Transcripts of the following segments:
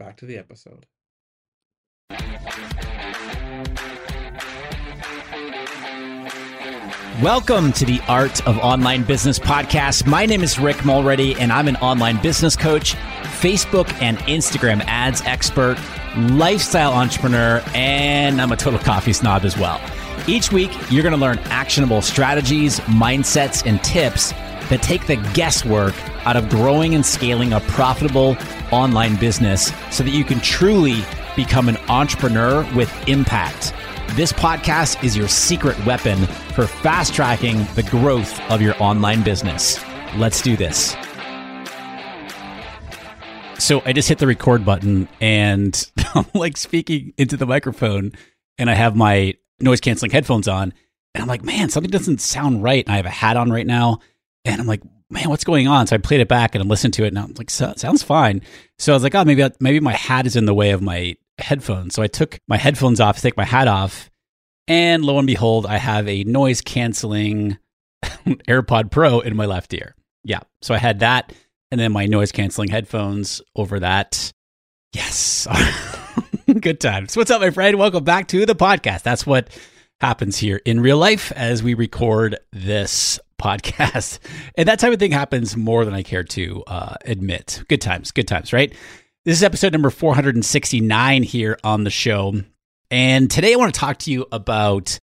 Back to the episode. Welcome to the Art of Online Business podcast. My name is Rick Mulready, and I'm an online business coach, Facebook and Instagram ads expert, lifestyle entrepreneur, and I'm a total coffee snob as well. Each week, you're going to learn actionable strategies, mindsets, and tips that take the guesswork out of growing and scaling a profitable online business so that you can truly become an entrepreneur with impact. This podcast is your secret weapon for fast tracking the growth of your online business. Let's do this. So I just hit the record button and I'm like speaking into the microphone and I have my noise canceling headphones on and I'm like, man, something doesn't sound right. And I have a hat on right now and I'm like, man, what's going on? So I played it back and I listened to it, and I'm like, sounds fine. So I was like, oh, maybe maybe my hat is in the way of my headphones. So I took my headphones off, take my hat off, and lo and behold, I have a noise canceling AirPod Pro in my left ear. Yeah, so I had that, and then my noise canceling headphones over that. Yes, good times. What's up, my friend? Welcome back to the podcast. That's what happens here in real life as we record this podcast. And that type of thing happens more than I care to uh, admit. Good times, good times, right? This is episode number 469 here on the show. And today I want to talk to you about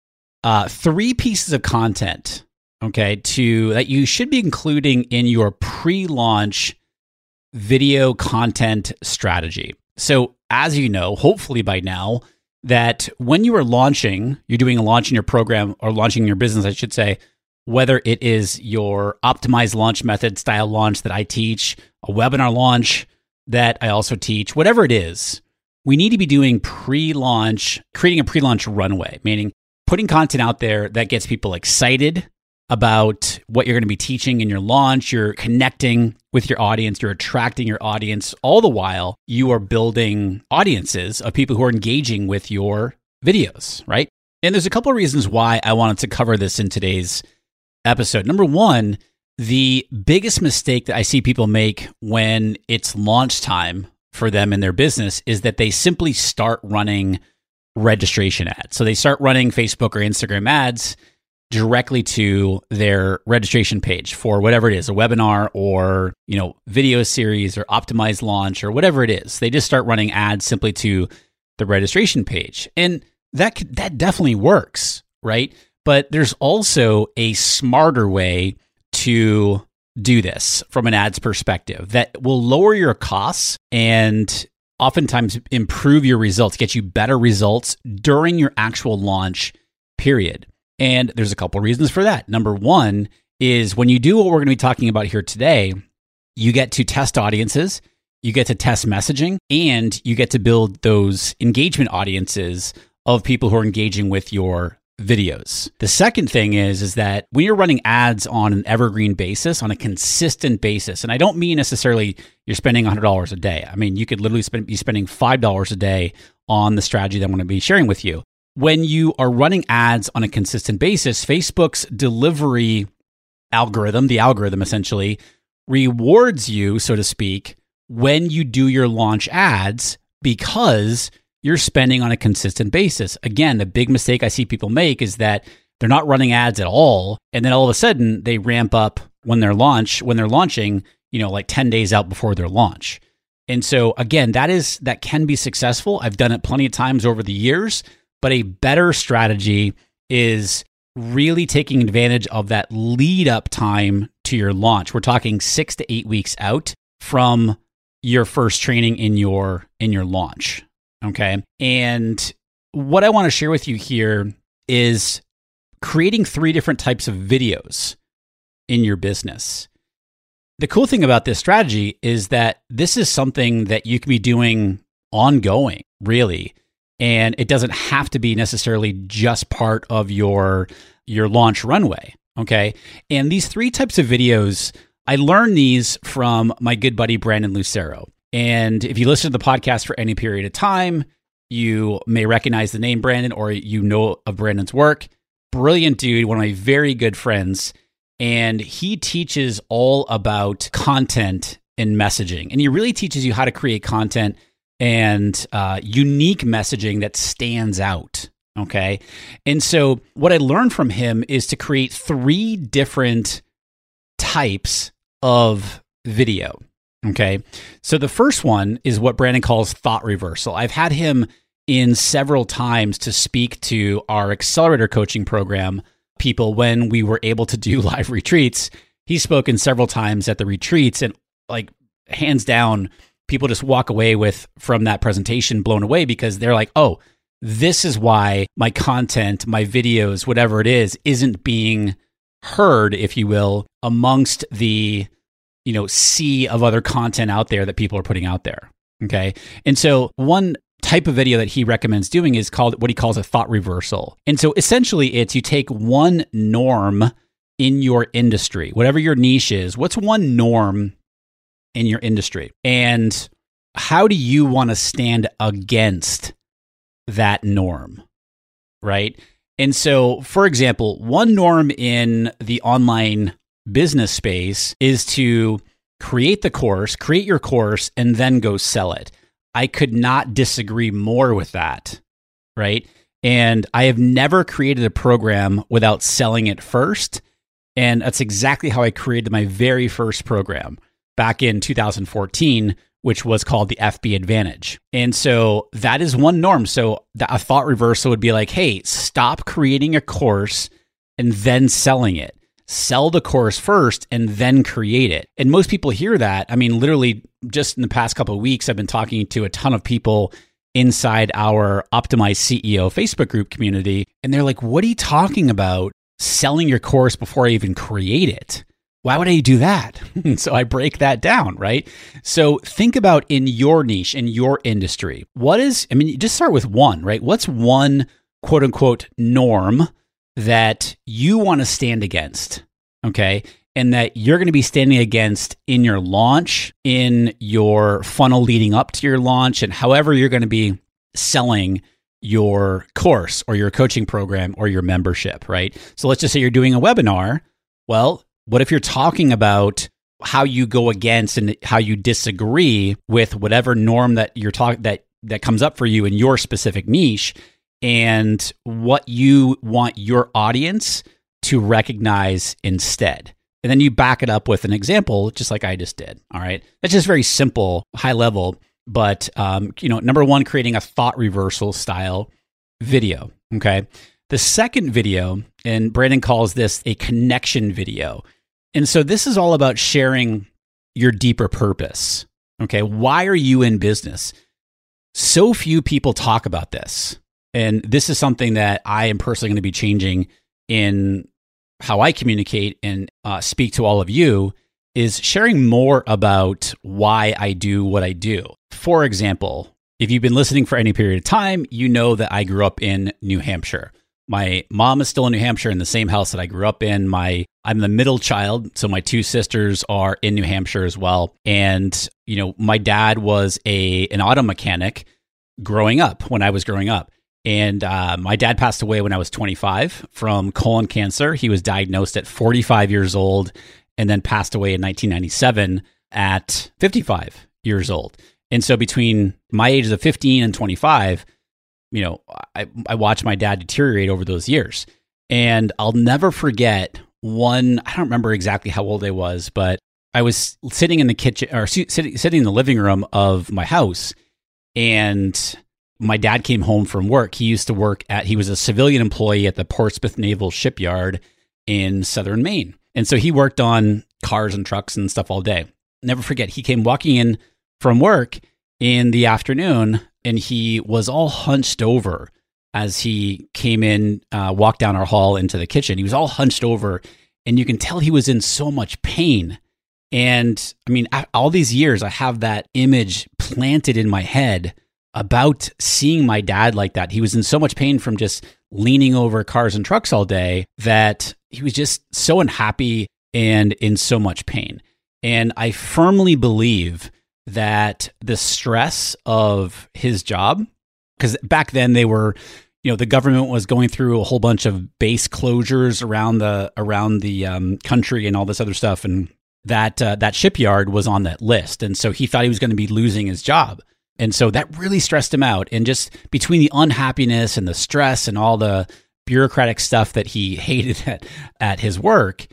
uh, three pieces of content, okay, to that you should be including in your pre-launch video content strategy. So, as you know, hopefully by now, that when you are launching, you're doing a launch in your program or launching your business, I should say, whether it is your optimized launch method style launch that I teach, a webinar launch that I also teach, whatever it is, we need to be doing pre launch, creating a pre launch runway, meaning putting content out there that gets people excited about what you're going to be teaching in your launch. You're connecting with your audience, you're attracting your audience, all the while you are building audiences of people who are engaging with your videos, right? And there's a couple of reasons why I wanted to cover this in today's episode. Number one, the biggest mistake that I see people make when it's launch time for them in their business is that they simply start running registration ads. So they start running Facebook or Instagram ads directly to their registration page for whatever it is, a webinar or, you know, video series or optimized launch or whatever it is. They just start running ads simply to the registration page. And that that definitely works, right? But there's also a smarter way to do this from an ads perspective that will lower your costs and oftentimes improve your results, get you better results during your actual launch period. And there's a couple reasons for that. Number one is when you do what we're going to be talking about here today, you get to test audiences, you get to test messaging, and you get to build those engagement audiences of people who are engaging with your videos. The second thing is is that when you're running ads on an evergreen basis, on a consistent basis, and I don't mean necessarily you're spending $100 a day. I mean, you could literally spend, be spending $5 a day on the strategy that I'm going to be sharing with you. when you are running ads on a consistent basis, Facebook's delivery algorithm, the algorithm essentially, rewards you, so to speak, when you do your launch ads because you're spending on a consistent basis. Again, the big mistake I see people make is that they're not running ads at all and then all of a sudden they ramp up when they're launch when they're launching, you know, like 10 days out before their launch. And so again, that is that can be successful. I've done it plenty of times over the years, but a better strategy is really taking advantage of that lead up time to your launch. We're talking 6 to 8 weeks out from your first training in your in your launch. Okay? And what I want to share with you here is creating three different types of videos in your business. The cool thing about this strategy is that this is something that you can be doing ongoing, really. And it doesn't have to be necessarily just part of your your launch runway, okay? And these three types of videos, I learned these from my good buddy Brandon Lucero. And if you listen to the podcast for any period of time, you may recognize the name Brandon or you know of Brandon's work. Brilliant dude, one of my very good friends and he teaches all about content and messaging. And he really teaches you how to create content and uh, unique messaging that stands out. Okay. And so, what I learned from him is to create three different types of video. Okay. So, the first one is what Brandon calls thought reversal. I've had him in several times to speak to our accelerator coaching program people when we were able to do live retreats. He's spoken several times at the retreats and like hands down people just walk away with from that presentation blown away because they're like, "Oh, this is why my content, my videos, whatever it is, isn't being heard, if you will, amongst the you know sea of other content out there that people are putting out there." Okay. And so one type of video that he recommends doing is called what he calls a thought reversal. And so essentially it's you take one norm in your industry, whatever your niche is, what's one norm in your industry? And how do you want to stand against that norm? Right? And so, for example, one norm in the online business space is to create the course, create your course, and then go sell it. I could not disagree more with that. Right. And I have never created a program without selling it first. And that's exactly how I created my very first program back in 2014, which was called the FB Advantage. And so that is one norm. So a thought reversal would be like, hey, stop creating a course and then selling it sell the course first and then create it. And most people hear that. I mean, literally, just in the past couple of weeks, I've been talking to a ton of people inside our Optimize CEO Facebook group community. And they're like, what are you talking about selling your course before I even create it? Why would I do that? so I break that down, right? So think about in your niche, in your industry, what is, I mean, just start with one, right? What's one quote unquote norm that you want to stand against, okay? And that you're going to be standing against in your launch, in your funnel leading up to your launch, and however you're going to be selling your course or your coaching program or your membership, right? So let's just say you're doing a webinar. Well, what if you're talking about how you go against and how you disagree with whatever norm that you're talking that that comes up for you in your specific niche and what you want your audience to recognize instead. And then you back it up with an example, just like I just did. All right. That's just very simple, high level. But, um, you know, number one, creating a thought reversal style video. Okay. The second video, and Brandon calls this a connection video. And so this is all about sharing your deeper purpose. Okay. Why are you in business? So few people talk about this. And this is something that I am personally going to be changing in how I communicate and uh, speak to all of you is sharing more about why I do what I do. For example, if you've been listening for any period of time, you know that I grew up in New Hampshire. My mom is still in New Hampshire in the same house that I grew up in. My I'm the middle child, so my two sisters are in New Hampshire as well. And you know, my dad was a an auto mechanic growing up when I was growing up. And uh, my dad passed away when I was 25 from colon cancer. He was diagnosed at 45 years old and then passed away in 1997 at 55 years old. And so between my ages of 15 and 25, you know, I, I watched my dad deteriorate over those years. And I'll never forget one, I don't remember exactly how old I was, but I was sitting in the kitchen or sitting, sitting in the living room of my house. And my dad came home from work. He used to work at, he was a civilian employee at the Portsmouth Naval Shipyard in southern Maine. And so he worked on cars and trucks and stuff all day. Never forget, he came walking in from work in the afternoon and he was all hunched over as he came in, uh, walked down our hall into the kitchen. He was all hunched over and you can tell he was in so much pain. And I mean, all these years, I have that image planted in my head about seeing my dad like that. He was in so much pain from just leaning over cars and trucks all day that he was just so unhappy and in so much pain. And I firmly believe that the stress of his job, because back then they were, you know, the government was going through a whole bunch of base closures around the around the um, country and all this other stuff, and that uh, that shipyard was on that list, and so he thought he was going to be losing his job. And so that really stressed him out. And just between the unhappiness and the stress and all the bureaucratic stuff that he hated at, at his work,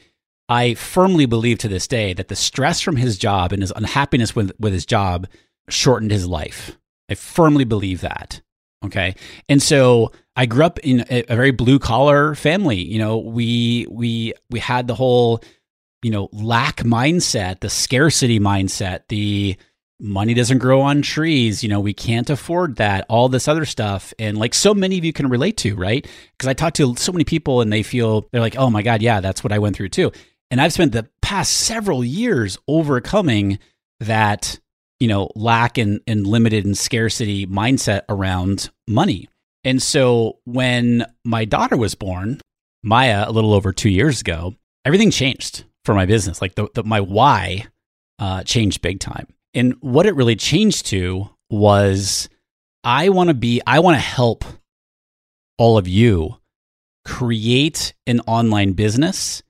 I firmly believe to this day that the stress from his job and his unhappiness with, with his job shortened his life. I firmly believe that. Okay. And so I grew up in a, a very blue collar family. You know, we we we had the whole, you know, lack mindset, the scarcity mindset, the money doesn't grow on trees. You know, we can't afford that, all this other stuff. And like so many of you can relate to, right? Because I talk to so many people and they feel, they're like, oh my God, yeah, that's what I went through too. And I've spent the past several years overcoming that, you know, lack and, and limited and scarcity mindset around money. And so when my daughter was born, Maya, a little over two years ago, everything changed for my business. Like the, the my why uh, changed big time. And what it really changed to was I want to be, I want to help all of you create an online business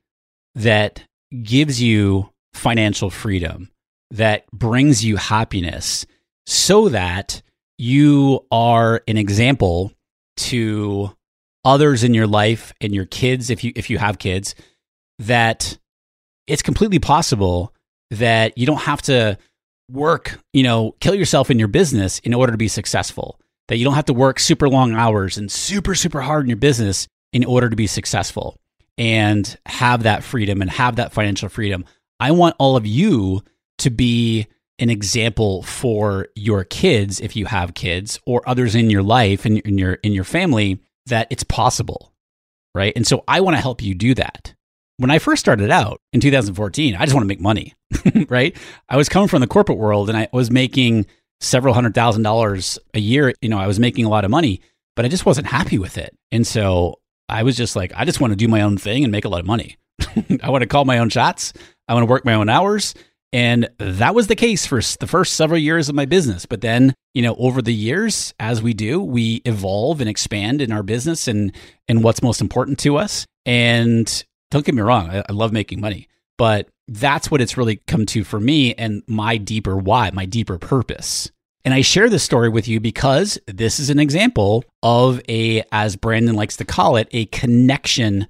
that gives you financial freedom, that brings you happiness, so that you are an example to others in your life and your kids if you if you have kids that it's completely possible that you don't have to work, you know, kill yourself in your business in order to be successful. That you don't have to work super long hours and super, super hard in your business in order to be successful and have that freedom and have that financial freedom. I want all of you to be an example for your kids if you have kids or others in your life and in your in your family that it's possible. Right? And so I want to help you do that when I first started out in 2014, I just want to make money, right? I was coming from the corporate world and I was making several hundred thousand dollars a year. You know, I was making a lot of money, but I just wasn't happy with it. And so I was just like, I just want to do my own thing and make a lot of money. I want to call my own shots. I want to work my own hours. And that was the case for the first several years of my business. But then, you know, over the years, as we do, we evolve and expand in our business and and what's most important to us. And don't get me wrong, I, I love making money, but that's what it's really come to for me and my deeper why, my deeper purpose. And I share this story with you because this is an example of a, as Brandon likes to call it, a connection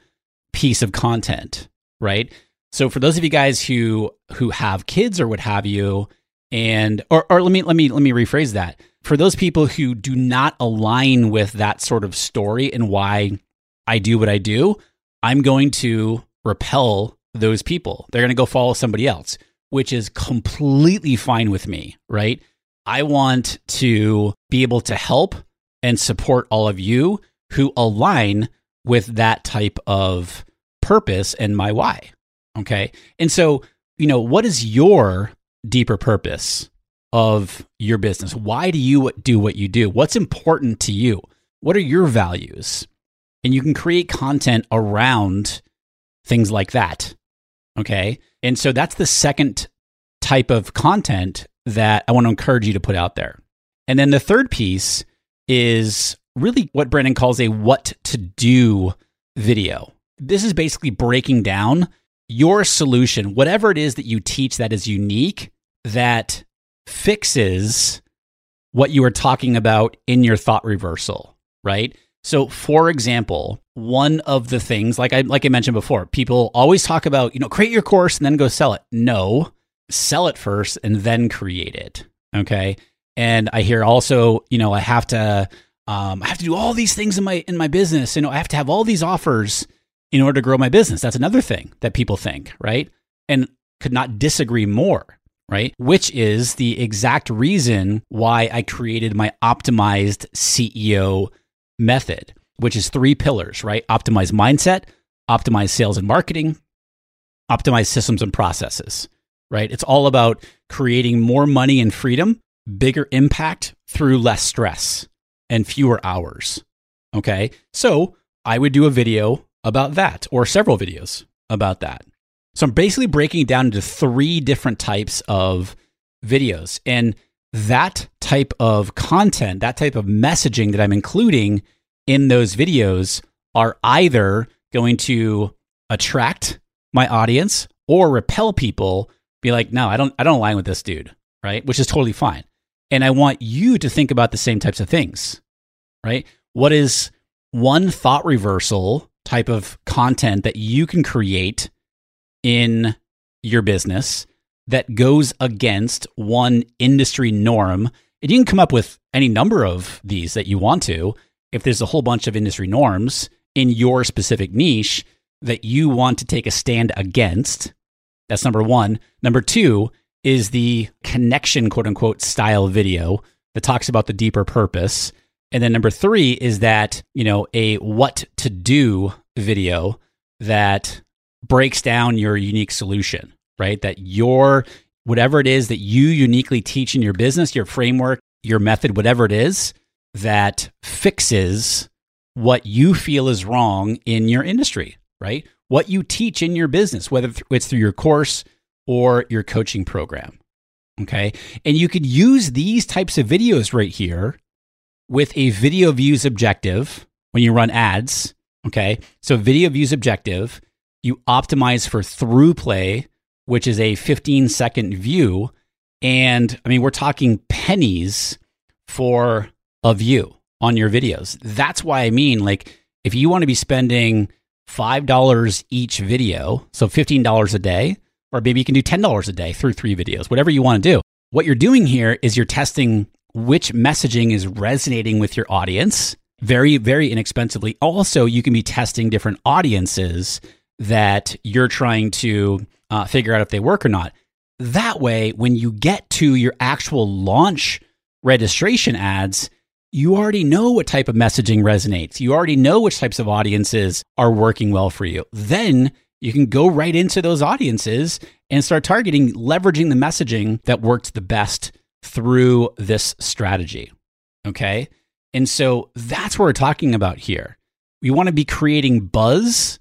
piece of content, right? So for those of you guys who who have kids or what have you, and or or let me let me let me rephrase that. For those people who do not align with that sort of story and why I do what I do, I'm going to repel those people. They're going to go follow somebody else, which is completely fine with me, right? I want to be able to help and support all of you who align with that type of purpose and my why. Okay. And so, you know, what is your deeper purpose of your business? Why do you do what you do? What's important to you? What are your values? And you can create content around things like that. Okay. And so that's the second type of content that I want to encourage you to put out there. And then the third piece is really what Brandon calls a what to do video. This is basically breaking down your solution, whatever it is that you teach that is unique, that fixes what you are talking about in your thought reversal, right? So, for example, one of the things, like I like I mentioned before, people always talk about, you know, create your course and then go sell it. No, sell it first and then create it. Okay. And I hear also, you know, I have to um, I have to do all these things in my in my business. You know, I have to have all these offers in order to grow my business. That's another thing that people think, right? And could not disagree more, right? Which is the exact reason why I created my optimized CEO method, which is three pillars, right? Optimize mindset, optimize sales and marketing, optimize systems and processes, right? It's all about creating more money and freedom, bigger impact through less stress and fewer hours. Okay. So I would do a video about that or several videos about that. So I'm basically breaking down into three different types of videos. And that type of content, that type of messaging that I'm including in those videos are either going to attract my audience or repel people, be like, no, I don't I don't align with this dude, right? Which is totally fine. And I want you to think about the same types of things, right? What is one thought reversal type of content that you can create in your business that goes against one industry norm? And you can come up with any number of these that you want to. If there's a whole bunch of industry norms in your specific niche that you want to take a stand against, that's number one. Number two, is the connection, quote unquote, style video that talks about the deeper purpose. And then number three is that, you know, a what to do video that breaks down your unique solution, right? That your, whatever it is that you uniquely teach in your business, your framework, your method, whatever it is, that fixes what you feel is wrong in your industry, right? What you teach in your business, whether it's through your course, or your coaching program. Okay. And you could use these types of videos right here with a video views objective when you run ads. Okay. So, video views objective, you optimize for ThruPlay, which is a 15 second view. And I mean, we're talking pennies for a view on your videos. That's why I mean, like, if you want to be spending $5 each video, so $15 a day, or maybe you can do $10 a day through three videos, whatever you want to do. What you're doing here is you're testing which messaging is resonating with your audience very, very inexpensively. Also, you can be testing different audiences that you're trying to uh, figure out if they work or not. That way, when you get to your actual launch registration ads, you already know what type of messaging resonates. You already know which types of audiences are working well for you. Then you can go right into those audiences and start targeting, leveraging the messaging that worked the best through this strategy. Okay. And so that's what we're talking about here. We want to be creating buzz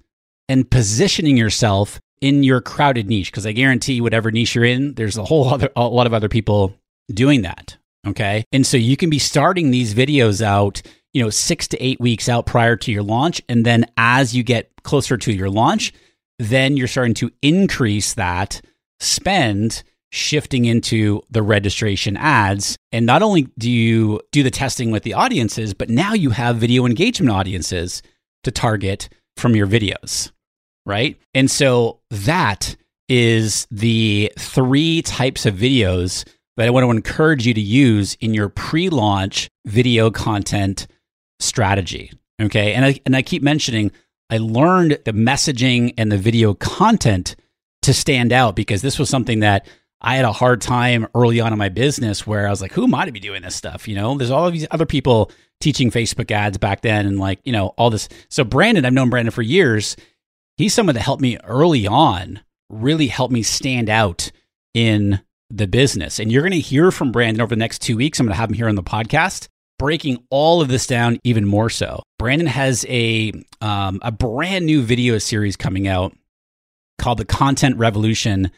and positioning yourself in your crowded niche because I guarantee whatever niche you're in, there's a whole other a lot of other people doing that. Okay. And so you can be starting these videos out, you know, six to eight weeks out prior to your launch. And then as you get closer to your launch, then you're starting to increase that spend shifting into the registration ads. And not only do you do the testing with the audiences, but now you have video engagement audiences to target from your videos, right? And so that is the three types of videos that I want to encourage you to use in your pre launch video content strategy. Okay. And I, and I keep mentioning I learned the messaging and the video content to stand out because this was something that I had a hard time early on in my business where I was like, who am I to be doing this stuff? You know, there's all of these other people teaching Facebook ads back then and like, you know, all this. So Brandon, I've known Brandon for years. He's someone that helped me early on, really helped me stand out in the business. And you're going to hear from Brandon over the next two weeks. I'm going to have him here on the podcast breaking all of this down even more so. Brandon has a um, a brand new video series coming out called the Content Revolution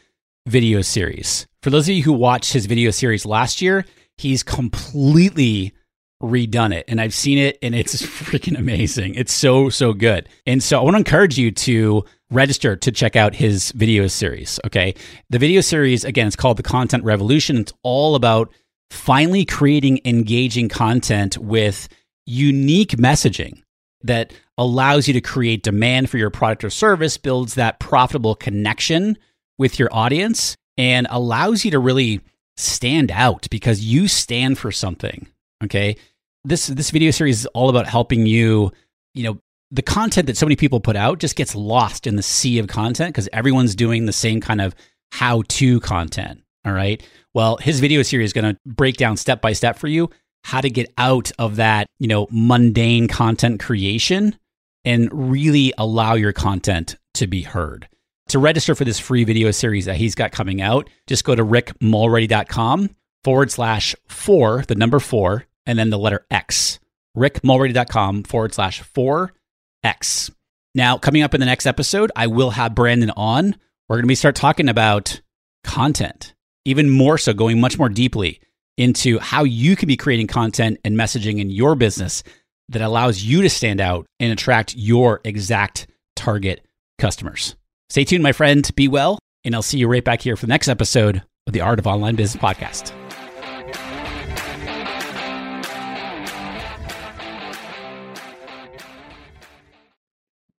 video series. For those of you who watched his video series last year, he's completely redone it and I've seen it and it's freaking amazing. It's so, so good. And so I want to encourage you to register to check out his video series. Okay. The video series, again, it's called The Content Revolution. It's all about finally creating engaging content with unique messaging that allows you to create demand for your product or service, builds that profitable connection with your audience, and allows you to really stand out because you stand for something. Okay. This this video series is all about helping you, you know, the content that so many people put out just gets lost in the sea of content because everyone's doing the same kind of how-to content. All right. Well, his video series is going to break down step by step for you how to get out of that, you know, mundane content creation and really allow your content to be heard. To register for this free video series that he's got coming out, just go to rickmulready.com forward slash four, the number four, and then the letter X. rickmulready.com forward slash four X. Now, coming up in the next episode, I will have Brandon on. We're going to be start talking about content, even more so, going much more deeply into how you can be creating content and messaging in your business that allows you to stand out and attract your exact target customers. Stay tuned, my friend. Be well, and I'll see you right back here for the next episode of the Art of Online Business podcast.